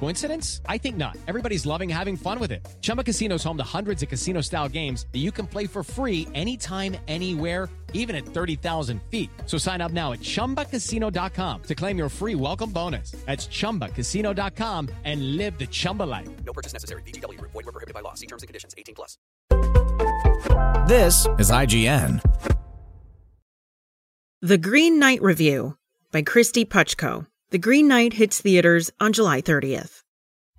Coincidence? I think not. Everybody's loving having fun with it. Chumba Casino is home to hundreds of casino style games that you can play for free anytime, anywhere, even at 30,000 feet. So sign up now at chumbacasino.com to claim your free welcome bonus. That's chumbacasino.com and live the Chumba life. No purchase necessary. VGW Group. Void were prohibited by law. See terms and conditions. 18 plus. This is IGN. The Green Knight Review by Kristy Puchko. The Green Knight hits theaters on July 30th.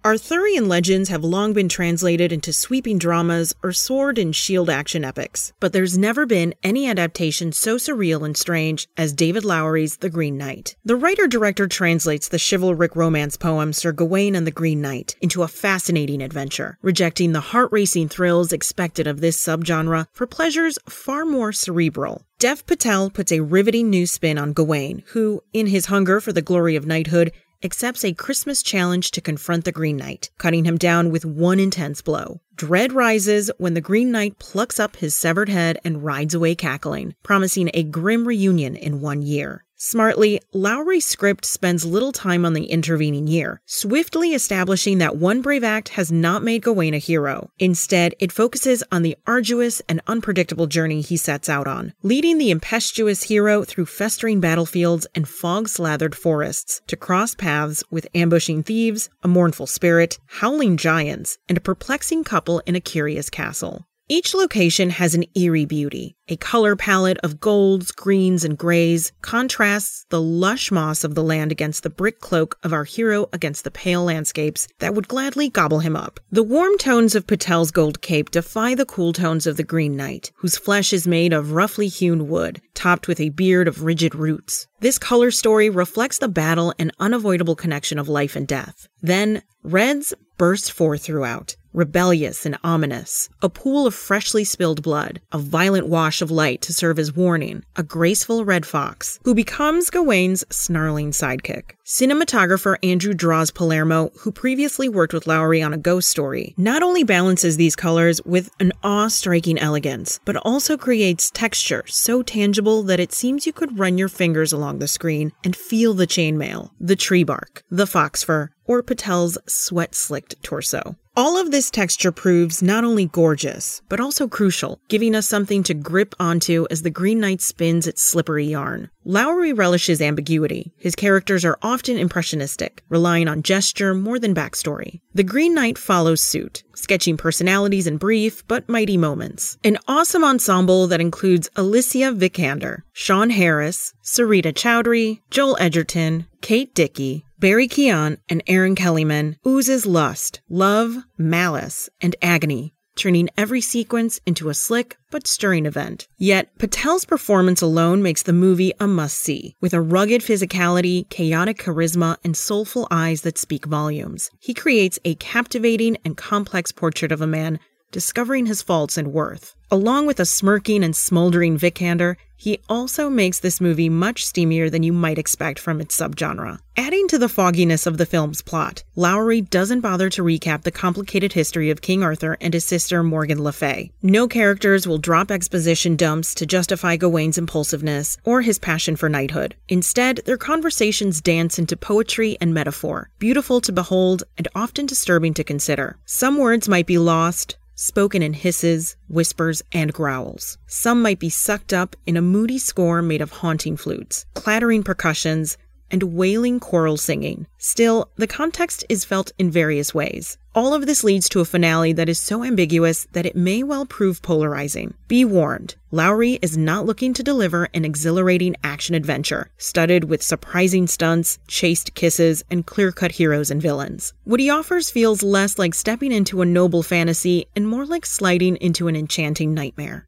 Arthurian legends have long been translated into sweeping dramas or sword and shield action epics, but there's never been any adaptation so surreal and strange as David Lowery's The Green Knight. The writer director translates the chivalric romance poem Sir Gawain and the Green Knight into a fascinating adventure, rejecting the heart racing thrills expected of this subgenre for pleasures far more cerebral. Dev Patel puts a riveting new spin on Gawain, who, in his hunger for the glory of knighthood, accepts a Christmas challenge to confront the Green Knight, cutting him down with one intense blow. Dread rises when the Green Knight plucks up his severed head and rides away cackling, promising a grim reunion in one year. Smartly, Lowery's script spends little time on the intervening year, swiftly establishing that one brave act has not made Gawain a hero. Instead, it focuses on the arduous and unpredictable journey he sets out on, leading the impetuous hero through festering battlefields and fog slathered forests to cross paths with ambushing thieves, a mournful spirit, howling giants, and a perplexing couple in a curious castle. Each location has an eerie beauty. A color palette of golds, greens, and grays contrasts the lush moss of the land against the brick cloak of our hero against the pale landscapes that would gladly gobble him up. The warm tones of Patel's gold cape defy the cool tones of the Green Knight, whose flesh is made of roughly hewn wood, topped with a beard of rigid roots. This color story reflects the battle and unavoidable connection of life and death. Then, reds burst forth throughout rebellious and ominous, a pool of freshly spilled blood, a violent wash of light to serve as warning, a graceful red fox, who becomes Gawain's snarling sidekick. Cinematographer Andrew Droz Palermo, who previously worked with Lowery on a ghost story, not only balances these colors with an awe-striking elegance, but also creates texture so tangible that it seems you could run your fingers along the screen and feel the chainmail, the tree bark, the fox fur, or Patel's sweat slicked torso. All of this texture proves not only gorgeous, but also crucial, giving us something to grip onto as the Green Knight spins its slippery yarn. Lowery relishes ambiguity. His characters are often impressionistic, relying on gesture more than backstory. The Green Knight follows suit, sketching personalities in brief but mighty moments. An awesome ensemble that includes Alicia Vikander, Sean Harris, Sarita Choudhury, Joel Edgerton, Kate Dickie, Barry Keoghan and Erin Kellyman oozes lust, love, malice, and agony, turning every sequence into a slick but stirring event. Yet, Patel's performance alone makes the movie a must see, with a rugged physicality, chaotic charisma, and soulful eyes that speak volumes. He creates a captivating and complex portrait of a man discovering his faults and worth. Along with a smirking and smoldering Vikander, he also makes this movie much steamier than you might expect from its subgenre. Adding to the fogginess of the film's plot, Lowery doesn't bother to recap the complicated history of King Arthur and his sister Morgan Le Fay. No characters will drop exposition dumps to justify Gawain's impulsiveness or his passion for knighthood. Instead, their conversations dance into poetry and metaphor, beautiful to behold and often disturbing to consider. Some words might be lost, spoken in hisses, whispers, and growls. Some might be sucked up in a moody score made of haunting flutes, clattering percussions, and wailing choral singing. Still, the context is felt in various ways. All of this leads to a finale that is so ambiguous that it may well prove polarizing. Be warned, Lowery is not looking to deliver an exhilarating action adventure, studded with surprising stunts, chaste kisses, and clear cut heroes and villains. What he offers feels less like stepping into a noble fantasy and more like sliding into an enchanting nightmare.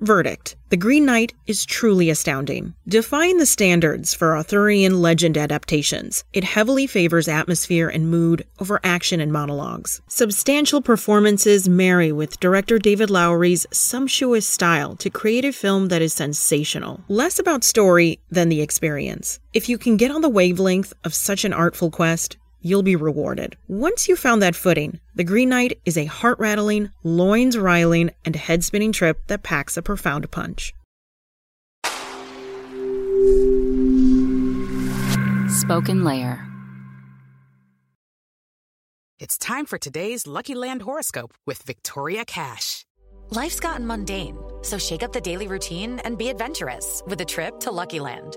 Verdict The Green Knight is truly astounding. Defying the standards for Arthurian legend adaptations, it heavily favors atmosphere and mood over action and monologues. Substantial performances marry with director David Lowery's sumptuous style to create a film that is sensational. Less about story than the experience. If you can get on the wavelength of such an artful quest, you'll be rewarded. Once you've found that footing, the Green Knight is a heart rattling, loins riling, and head spinning trip that packs a profound punch. Spoken Layer. It's time for today's Lucky Land horoscope with Victoria Cash. Life's gotten mundane, so shake up the daily routine and be adventurous with a trip to Lucky Land.